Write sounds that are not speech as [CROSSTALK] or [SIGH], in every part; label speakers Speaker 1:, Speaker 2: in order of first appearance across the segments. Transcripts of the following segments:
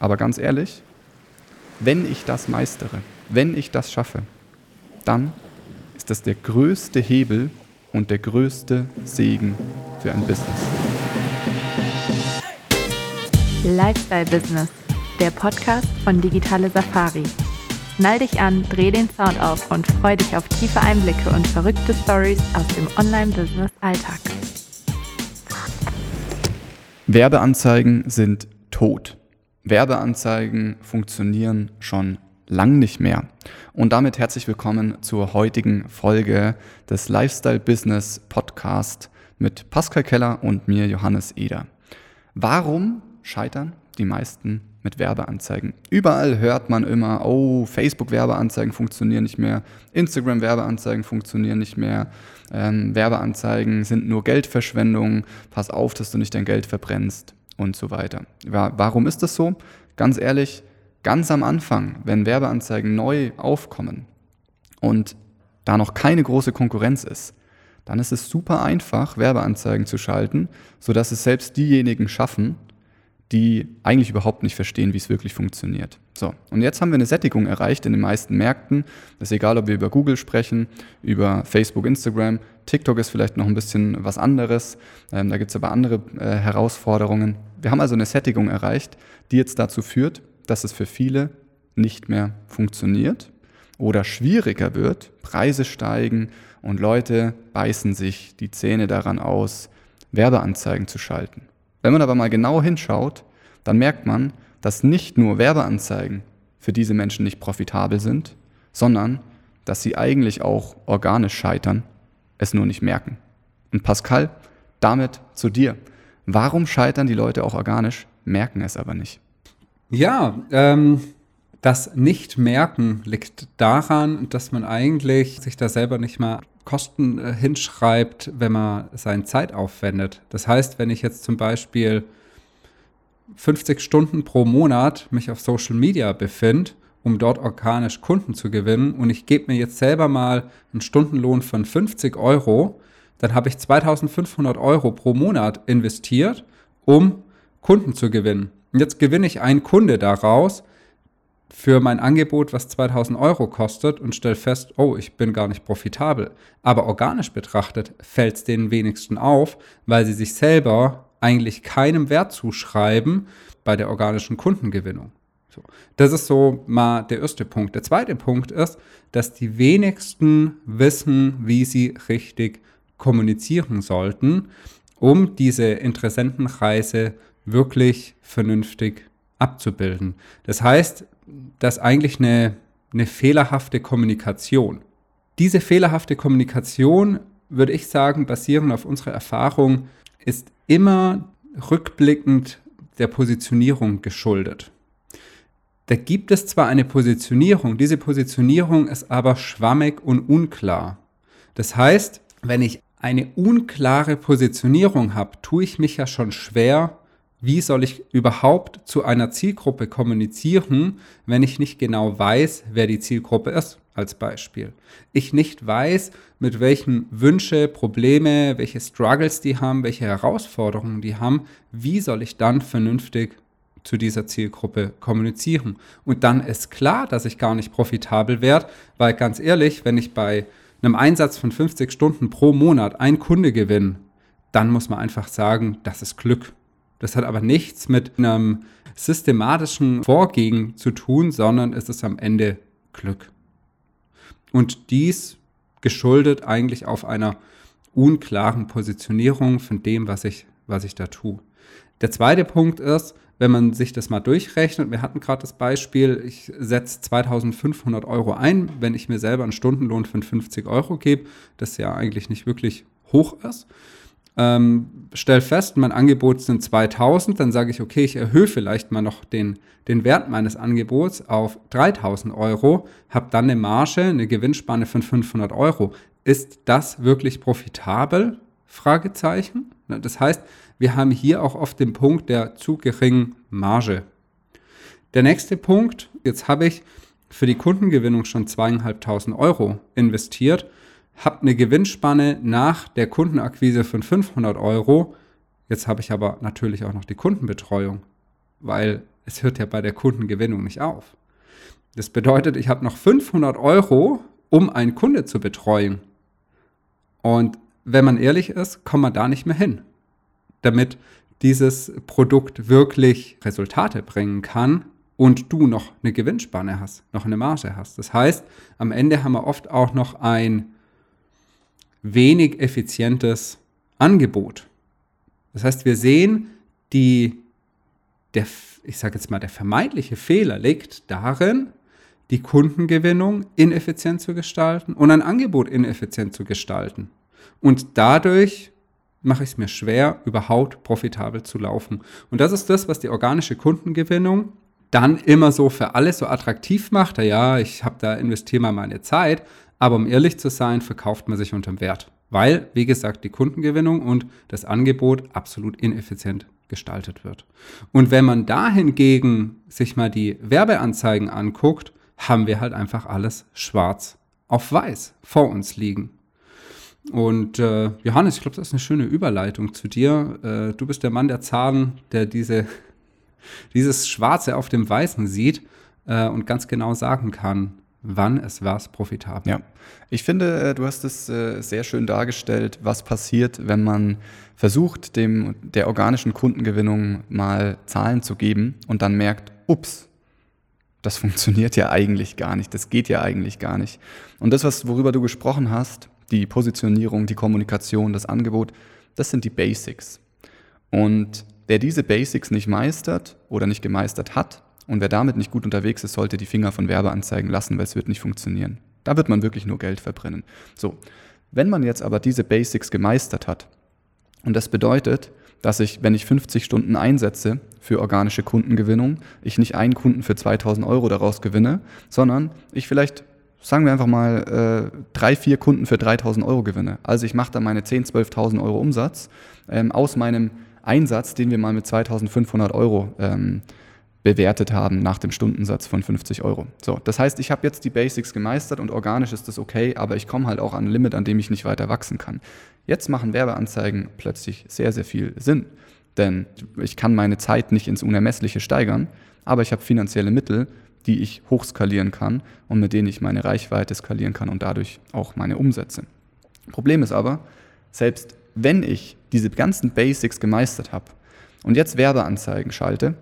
Speaker 1: Aber ganz ehrlich, wenn ich das meistere, wenn ich das schaffe, dann ist das der größte Hebel und der größte Segen für ein Business.
Speaker 2: Lifestyle Business, der Podcast von Digitale Safari. Schnall dich an, dreh den Sound auf und freu dich auf tiefe Einblicke und verrückte Stories aus dem Online-Business-Alltag.
Speaker 1: Werbeanzeigen sind tot. Werbeanzeigen funktionieren schon lang nicht mehr. Und damit herzlich willkommen zur heutigen Folge des Lifestyle Business Podcast mit Pascal Keller und mir Johannes Eder. Warum scheitern die meisten mit Werbeanzeigen? Überall hört man immer, oh, Facebook-Werbeanzeigen funktionieren nicht mehr, Instagram-Werbeanzeigen funktionieren nicht mehr, ähm, Werbeanzeigen sind nur Geldverschwendung, pass auf, dass du nicht dein Geld verbrennst und so weiter. Warum ist das so? Ganz ehrlich, ganz am Anfang, wenn Werbeanzeigen neu aufkommen und da noch keine große Konkurrenz ist, dann ist es super einfach, Werbeanzeigen zu schalten, sodass es selbst diejenigen schaffen, die eigentlich überhaupt nicht verstehen, wie es wirklich funktioniert. So, und jetzt haben wir eine Sättigung erreicht in den meisten Märkten. Das ist egal, ob wir über Google sprechen, über Facebook, Instagram. TikTok ist vielleicht noch ein bisschen was anderes. Ähm, da gibt es aber andere äh, Herausforderungen. Wir haben also eine Sättigung erreicht, die jetzt dazu führt, dass es für viele nicht mehr funktioniert oder schwieriger wird. Preise steigen und Leute beißen sich die Zähne daran aus, Werbeanzeigen zu schalten. Wenn man aber mal genau hinschaut, dann merkt man, dass nicht nur Werbeanzeigen für diese Menschen nicht profitabel sind, sondern dass sie eigentlich auch organisch scheitern, es nur nicht merken. Und Pascal, damit zu dir. Warum scheitern die Leute auch organisch, merken es aber nicht?
Speaker 3: Ja, ähm, das Nicht-Merken liegt daran, dass man eigentlich sich da selber nicht mal Kosten äh, hinschreibt, wenn man seine Zeit aufwendet. Das heißt, wenn ich jetzt zum Beispiel 50 Stunden pro Monat mich auf Social Media befinde, um dort organisch Kunden zu gewinnen und ich gebe mir jetzt selber mal einen Stundenlohn von 50 Euro, dann habe ich 2500 Euro pro Monat investiert, um Kunden zu gewinnen. Und jetzt gewinne ich einen Kunde daraus, für mein Angebot, was 2000 Euro kostet und stelle fest, oh, ich bin gar nicht profitabel. Aber organisch betrachtet fällt es denen wenigsten auf, weil sie sich selber eigentlich keinem Wert zuschreiben bei der organischen Kundengewinnung. So. Das ist so mal der erste Punkt. Der zweite Punkt ist, dass die wenigsten wissen, wie sie richtig kommunizieren sollten, um diese Interessentenreise wirklich vernünftig abzubilden. Das heißt, dass eigentlich eine, eine fehlerhafte Kommunikation. Diese fehlerhafte Kommunikation, würde ich sagen, basierend auf unserer Erfahrung, ist immer rückblickend der Positionierung geschuldet. Da gibt es zwar eine Positionierung, diese Positionierung ist aber schwammig und unklar. Das heißt, wenn ich eine unklare Positionierung habe, tue ich mich ja schon schwer, wie soll ich überhaupt zu einer Zielgruppe kommunizieren, wenn ich nicht genau weiß, wer die Zielgruppe ist, als Beispiel. Ich nicht weiß, mit welchen Wünsche, Probleme, welche Struggles die haben, welche Herausforderungen die haben, wie soll ich dann vernünftig zu dieser Zielgruppe kommunizieren. Und dann ist klar, dass ich gar nicht profitabel werde, weil ganz ehrlich, wenn ich bei einem Einsatz von 50 Stunden pro Monat einen Kunde gewinne, dann muss man einfach sagen, das ist Glück. Das hat aber nichts mit einem systematischen Vorgehen zu tun, sondern es ist am Ende Glück. Und dies geschuldet eigentlich auf einer unklaren Positionierung von dem, was ich, was ich da tue. Der zweite Punkt ist, wenn man sich das mal durchrechnet, wir hatten gerade das Beispiel, ich setze 2500 Euro ein, wenn ich mir selber einen Stundenlohn von 50 Euro gebe, das ja eigentlich nicht wirklich hoch ist ähm, stelle fest, mein Angebot sind 2000, dann sage ich, okay, ich erhöhe vielleicht mal noch den, den Wert meines Angebots auf 3000 Euro, habe dann eine Marge, eine Gewinnspanne von 500 Euro. Ist das wirklich profitabel? Fragezeichen. Das heißt, wir haben hier auch oft den Punkt der zu geringen Marge. Der nächste Punkt, jetzt habe ich für die Kundengewinnung schon zweieinhalbtausend Euro investiert habe eine Gewinnspanne nach der Kundenakquise von 500 Euro. Jetzt habe ich aber natürlich auch noch die Kundenbetreuung, weil es hört ja bei der Kundengewinnung nicht auf. Das bedeutet, ich habe noch 500 Euro, um einen Kunde zu betreuen. Und wenn man ehrlich ist, kommt man da nicht mehr hin. Damit dieses Produkt wirklich Resultate bringen kann und du noch eine Gewinnspanne hast, noch eine Marge hast. Das heißt, am Ende haben wir oft auch noch ein wenig effizientes Angebot. Das heißt, wir sehen, die, der, ich sage jetzt mal, der vermeintliche Fehler liegt darin, die Kundengewinnung ineffizient zu gestalten und ein Angebot ineffizient zu gestalten. Und dadurch mache ich es mir schwer, überhaupt profitabel zu laufen. Und das ist das, was die organische Kundengewinnung dann immer so für alles so attraktiv macht. Ja, ich habe da investiere mal meine Zeit, aber um ehrlich zu sein, verkauft man sich unterm Wert, weil, wie gesagt, die Kundengewinnung und das Angebot absolut ineffizient gestaltet wird. Und wenn man da hingegen sich mal die Werbeanzeigen anguckt, haben wir halt einfach alles schwarz auf weiß vor uns liegen. Und äh, Johannes, ich glaube, das ist eine schöne Überleitung zu dir. Äh, du bist der Mann der Zahlen, der diese, [LAUGHS] dieses Schwarze auf dem Weißen sieht äh, und ganz genau sagen kann, wann es was profitabel.
Speaker 1: Ja, ich finde, äh, du hast es äh, sehr schön dargestellt, was passiert, wenn man versucht, dem der organischen Kundengewinnung mal Zahlen zu geben und dann merkt, ups, das [LAUGHS] funktioniert ja eigentlich gar nicht, das geht ja eigentlich gar nicht. Und das, was, worüber du gesprochen hast, die Positionierung, die Kommunikation, das Angebot, das sind die Basics. Und wer diese Basics nicht meistert oder nicht gemeistert hat und wer damit nicht gut unterwegs ist, sollte die Finger von Werbeanzeigen lassen, weil es wird nicht funktionieren. Da wird man wirklich nur Geld verbrennen. So, wenn man jetzt aber diese Basics gemeistert hat, und das bedeutet, dass ich, wenn ich 50 Stunden einsetze für organische Kundengewinnung, ich nicht einen Kunden für 2000 Euro daraus gewinne, sondern ich vielleicht sagen wir einfach mal, äh, drei, vier Kunden für 3000 Euro gewinne. Also ich mache da meine 10.000, 12.000 Euro Umsatz ähm, aus meinem Einsatz, den wir mal mit 2500 Euro ähm, bewertet haben nach dem Stundensatz von 50 Euro. So, das heißt, ich habe jetzt die Basics gemeistert und organisch ist das okay, aber ich komme halt auch an ein Limit, an dem ich nicht weiter wachsen kann. Jetzt machen Werbeanzeigen plötzlich sehr, sehr viel Sinn, denn ich kann meine Zeit nicht ins Unermessliche steigern, aber ich habe finanzielle Mittel, die ich hochskalieren kann und mit denen ich meine Reichweite skalieren kann und dadurch auch meine Umsätze. Problem ist aber, selbst wenn ich diese ganzen Basics gemeistert habe und jetzt Werbeanzeigen schalte,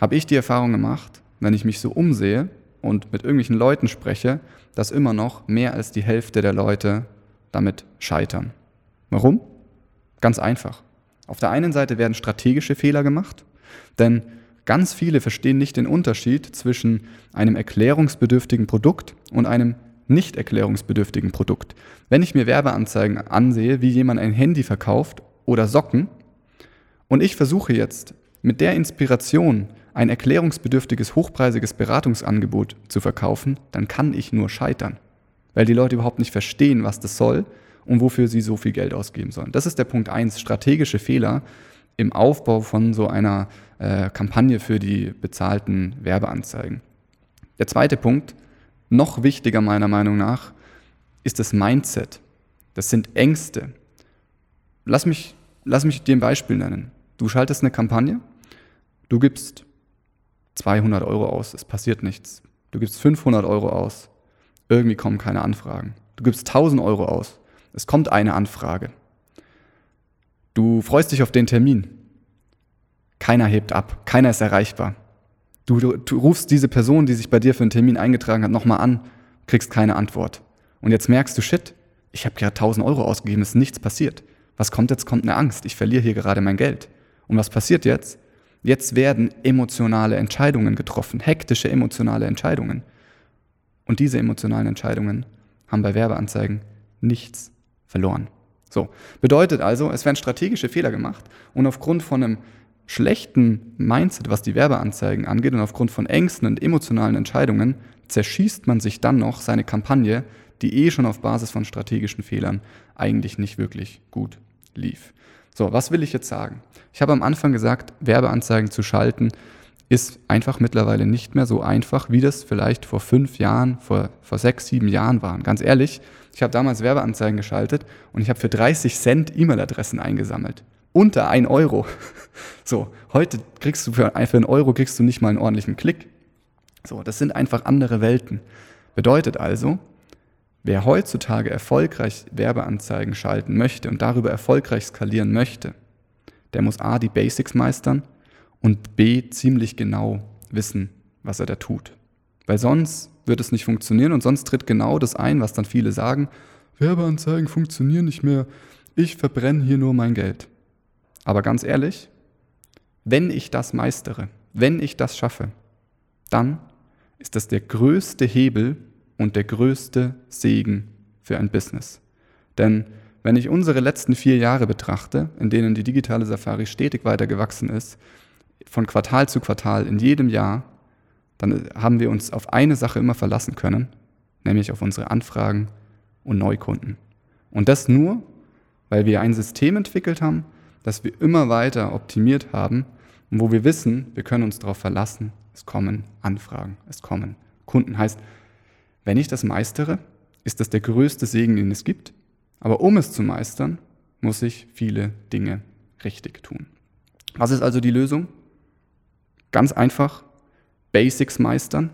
Speaker 1: habe ich die Erfahrung gemacht, wenn ich mich so umsehe und mit irgendwelchen Leuten spreche, dass immer noch mehr als die Hälfte der Leute damit scheitern. Warum? Ganz einfach. Auf der einen Seite werden strategische Fehler gemacht, denn Ganz viele verstehen nicht den Unterschied zwischen einem erklärungsbedürftigen Produkt und einem nicht erklärungsbedürftigen Produkt. Wenn ich mir Werbeanzeigen ansehe, wie jemand ein Handy verkauft oder Socken, und ich versuche jetzt mit der Inspiration ein erklärungsbedürftiges, hochpreisiges Beratungsangebot zu verkaufen, dann kann ich nur scheitern, weil die Leute überhaupt nicht verstehen, was das soll und wofür sie so viel Geld ausgeben sollen. Das ist der Punkt eins: strategische Fehler im Aufbau von so einer äh, Kampagne für die bezahlten Werbeanzeigen. Der zweite Punkt, noch wichtiger meiner Meinung nach, ist das Mindset. Das sind Ängste. Lass mich, lass mich dir ein Beispiel nennen. Du schaltest eine Kampagne, du gibst 200 Euro aus, es passiert nichts. Du gibst 500 Euro aus, irgendwie kommen keine Anfragen. Du gibst 1000 Euro aus, es kommt eine Anfrage. Du freust dich auf den Termin, keiner hebt ab, keiner ist erreichbar. Du, du, du rufst diese Person, die sich bei dir für einen Termin eingetragen hat, nochmal an, kriegst keine Antwort. Und jetzt merkst du, shit, ich habe gerade 1000 Euro ausgegeben, es ist nichts passiert. Was kommt jetzt? Kommt eine Angst. Ich verliere hier gerade mein Geld. Und was passiert jetzt? Jetzt werden emotionale Entscheidungen getroffen, hektische emotionale Entscheidungen. Und diese emotionalen Entscheidungen haben bei Werbeanzeigen nichts verloren. So, bedeutet also, es werden strategische Fehler gemacht und aufgrund von einem schlechten Mindset, was die Werbeanzeigen angeht und aufgrund von Ängsten und emotionalen Entscheidungen, zerschießt man sich dann noch seine Kampagne, die eh schon auf Basis von strategischen Fehlern eigentlich nicht wirklich gut lief. So, was will ich jetzt sagen? Ich habe am Anfang gesagt, Werbeanzeigen zu schalten ist einfach mittlerweile nicht mehr so einfach, wie das vielleicht vor fünf Jahren, vor, vor sechs, sieben Jahren waren. Ganz ehrlich, ich habe damals Werbeanzeigen geschaltet und ich habe für 30 Cent E-Mail-Adressen eingesammelt. Unter 1 Euro. [LAUGHS] So, heute kriegst du für, für einen Euro kriegst du nicht mal einen ordentlichen Klick. So, das sind einfach andere Welten. Bedeutet also, wer heutzutage erfolgreich Werbeanzeigen schalten möchte und darüber erfolgreich skalieren möchte, der muss A, die Basics meistern und B, ziemlich genau wissen, was er da tut. Weil sonst wird es nicht funktionieren und sonst tritt genau das ein, was dann viele sagen, Werbeanzeigen funktionieren nicht mehr, ich verbrenne hier nur mein Geld. Aber ganz ehrlich, wenn ich das meistere, wenn ich das schaffe, dann ist das der größte Hebel und der größte Segen für ein Business. Denn wenn ich unsere letzten vier Jahre betrachte, in denen die digitale Safari stetig weiter gewachsen ist, von Quartal zu Quartal in jedem Jahr, dann haben wir uns auf eine Sache immer verlassen können, nämlich auf unsere Anfragen und Neukunden. Und das nur, weil wir ein System entwickelt haben, das wir immer weiter optimiert haben und wo wir wissen, wir können uns darauf verlassen, es kommen Anfragen, es kommen Kunden. Heißt, wenn ich das meistere, ist das der größte Segen, den es gibt. Aber um es zu meistern, muss ich viele Dinge richtig tun. Was ist also die Lösung? Ganz einfach, Basics meistern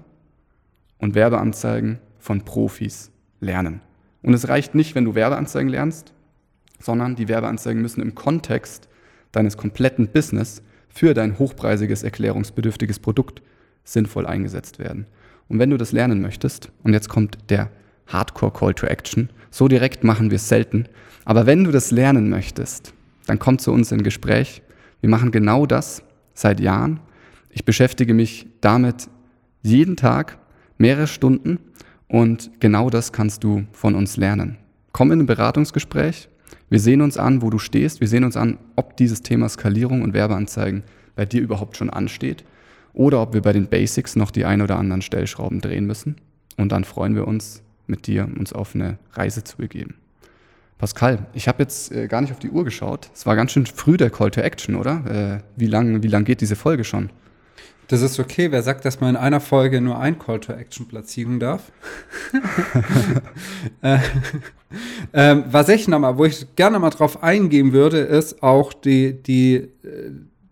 Speaker 1: und Werbeanzeigen von Profis lernen. Und es reicht nicht, wenn du Werbeanzeigen lernst, sondern die Werbeanzeigen müssen im Kontext deines kompletten Business für dein hochpreisiges, erklärungsbedürftiges Produkt sinnvoll eingesetzt werden. Und wenn du das lernen möchtest, und jetzt kommt der Hardcore Call to Action, so direkt machen wir es selten, aber wenn du das lernen möchtest, dann komm zu uns in Gespräch. Wir machen genau das seit Jahren. Ich beschäftige mich damit jeden Tag mehrere Stunden und genau das kannst du von uns lernen. Komm in ein Beratungsgespräch. Wir sehen uns an, wo du stehst. Wir sehen uns an, ob dieses Thema Skalierung und Werbeanzeigen bei dir überhaupt schon ansteht oder ob wir bei den Basics noch die ein oder anderen Stellschrauben drehen müssen. Und dann freuen wir uns, mit dir uns auf eine Reise zu begeben. Pascal, ich habe jetzt äh, gar nicht auf die Uhr geschaut. Es war ganz schön früh der Call to Action, oder? Äh, wie lange wie lang geht diese Folge schon?
Speaker 3: Das ist okay. Wer sagt, dass man in einer Folge nur ein Call to Action platzieren darf? [LAUGHS] äh, äh, was ich nochmal, wo ich gerne mal drauf eingehen würde, ist auch die, die äh,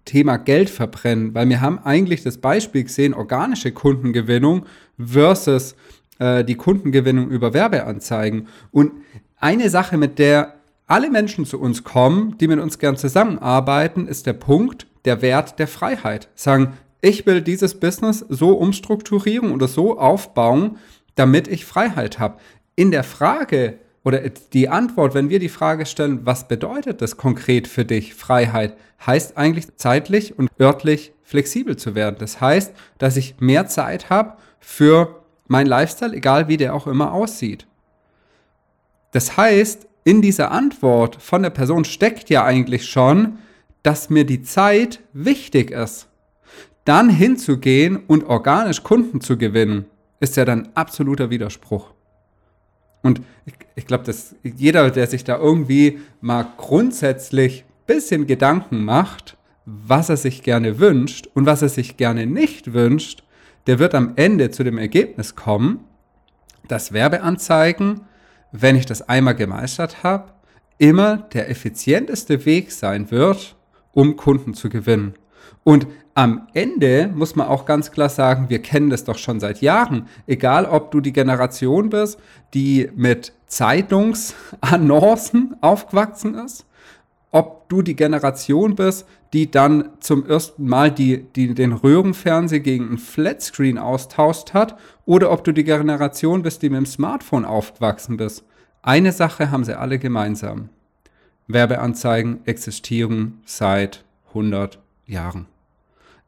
Speaker 3: Thema Geld verbrennen, weil wir haben eigentlich das Beispiel gesehen, organische Kundengewinnung versus äh, die Kundengewinnung über Werbeanzeigen. Und eine Sache, mit der alle Menschen zu uns kommen, die mit uns gern zusammenarbeiten, ist der Punkt, der Wert der Freiheit. Sagen, ich will dieses Business so umstrukturieren oder so aufbauen, damit ich Freiheit habe. In der Frage oder die Antwort, wenn wir die Frage stellen, was bedeutet das konkret für dich, Freiheit, heißt eigentlich zeitlich und örtlich flexibel zu werden. Das heißt, dass ich mehr Zeit habe für meinen Lifestyle, egal wie der auch immer aussieht. Das heißt, in dieser Antwort von der Person steckt ja eigentlich schon, dass mir die Zeit wichtig ist dann hinzugehen und organisch Kunden zu gewinnen, ist ja dann absoluter Widerspruch. Und ich, ich glaube, dass jeder, der sich da irgendwie mal grundsätzlich ein bisschen Gedanken macht, was er sich gerne wünscht und was er sich gerne nicht wünscht, der wird am Ende zu dem Ergebnis kommen, dass Werbeanzeigen, wenn ich das einmal gemeistert habe, immer der effizienteste Weg sein wird, um Kunden zu gewinnen. Und am Ende muss man auch ganz klar sagen, wir kennen das doch schon seit Jahren. Egal, ob du die Generation bist, die mit Zeitungsannoncen [LAUGHS] aufgewachsen ist, ob du die Generation bist, die dann zum ersten Mal die, die den Röhrenfernseher gegen einen Flatscreen austauscht hat, oder ob du die Generation bist, die mit dem Smartphone aufgewachsen bist. Eine Sache haben sie alle gemeinsam. Werbeanzeigen existieren seit 100 Jahren.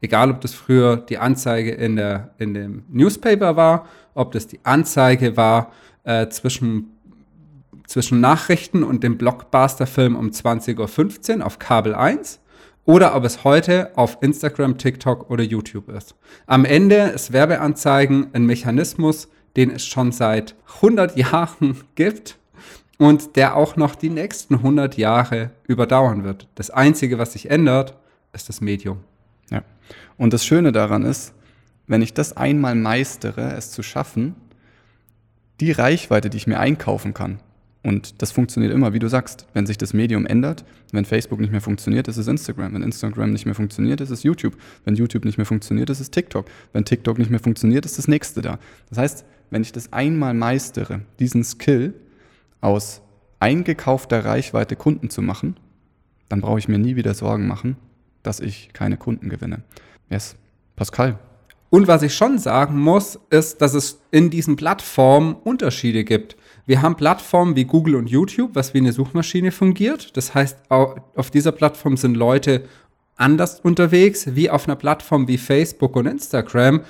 Speaker 3: Egal, ob das früher die Anzeige in, der, in dem Newspaper war, ob das die Anzeige war äh, zwischen, zwischen Nachrichten und dem Blockbuster-Film um 20.15 Uhr auf Kabel 1 oder ob es heute auf Instagram, TikTok oder YouTube ist. Am Ende ist Werbeanzeigen ein Mechanismus, den es schon seit 100 [LAUGHS] Jahren gibt und der auch noch die nächsten 100 Jahre überdauern wird. Das Einzige, was sich ändert, ist das Medium.
Speaker 1: Ja. Und das Schöne daran ist, wenn ich das einmal meistere, es zu schaffen, die Reichweite, die ich mir einkaufen kann, Und das funktioniert immer, wie du sagst. Wenn sich das Medium ändert, wenn Facebook nicht mehr funktioniert, ist es Instagram. Wenn Instagram nicht mehr funktioniert, ist es YouTube. Wenn YouTube nicht mehr funktioniert, ist es TikTok. Wenn TikTok nicht mehr funktioniert, ist das nächste da. Das heißt, wenn ich das einmal meistere, diesen Skill aus eingekaufter Reichweite Kunden zu machen, dann brauche ich mir nie wieder Sorgen machen, dass ich keine Kunden gewinne. Yes, Pascal.
Speaker 3: Und was ich schon sagen muss, ist, dass es in diesen Plattformen Unterschiede gibt. Wir haben Plattformen wie Google und YouTube, was wie eine Suchmaschine fungiert. Das heißt, auf dieser Plattform sind Leute anders unterwegs, wie auf einer Plattform wie Facebook und Instagram,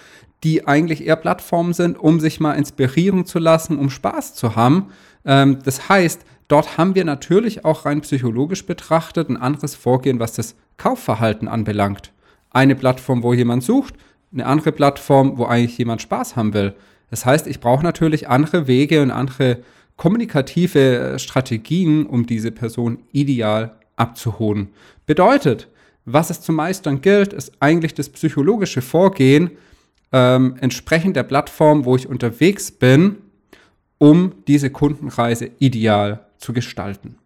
Speaker 3: die eigentlich eher Plattformen sind, um sich mal inspirieren zu lassen, um Spaß zu haben. Ähm, das heißt, dort haben wir natürlich auch rein psychologisch betrachtet ein anderes Vorgehen, was das Kaufverhalten anbelangt. Eine Plattform, wo jemand sucht, eine andere Plattform, wo eigentlich jemand Spaß haben will. Das heißt, ich brauche natürlich andere Wege und andere kommunikative Strategien, um diese Person ideal abzuholen. Bedeutet, was es zu meistern gilt, ist eigentlich das psychologische Vorgehen ähm, entsprechend der Plattform, wo ich unterwegs bin, um diese Kundenreise ideal zu gestalten.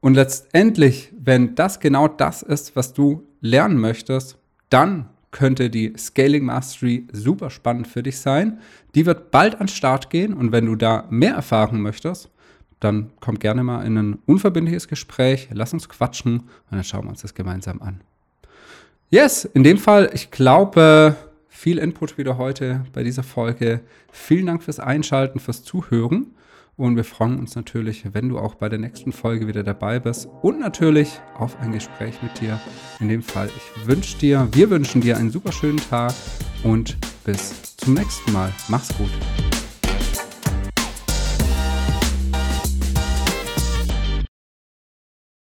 Speaker 3: Und letztendlich, wenn das genau das ist, was du lernen möchtest, dann könnte die Scaling Mastery super spannend für dich sein. Die wird bald an den Start gehen und wenn du da mehr erfahren möchtest, dann komm gerne mal in ein unverbindliches Gespräch, lass uns quatschen und dann schauen wir uns das gemeinsam an. Yes, in dem Fall, ich glaube, viel Input wieder heute bei dieser Folge. Vielen Dank fürs Einschalten, fürs Zuhören. Und wir freuen uns natürlich, wenn du auch bei der nächsten Folge wieder dabei bist und natürlich auf ein Gespräch mit dir. In dem Fall, ich wünsche dir, wir wünschen dir einen super schönen Tag und bis zum nächsten Mal. Mach's gut.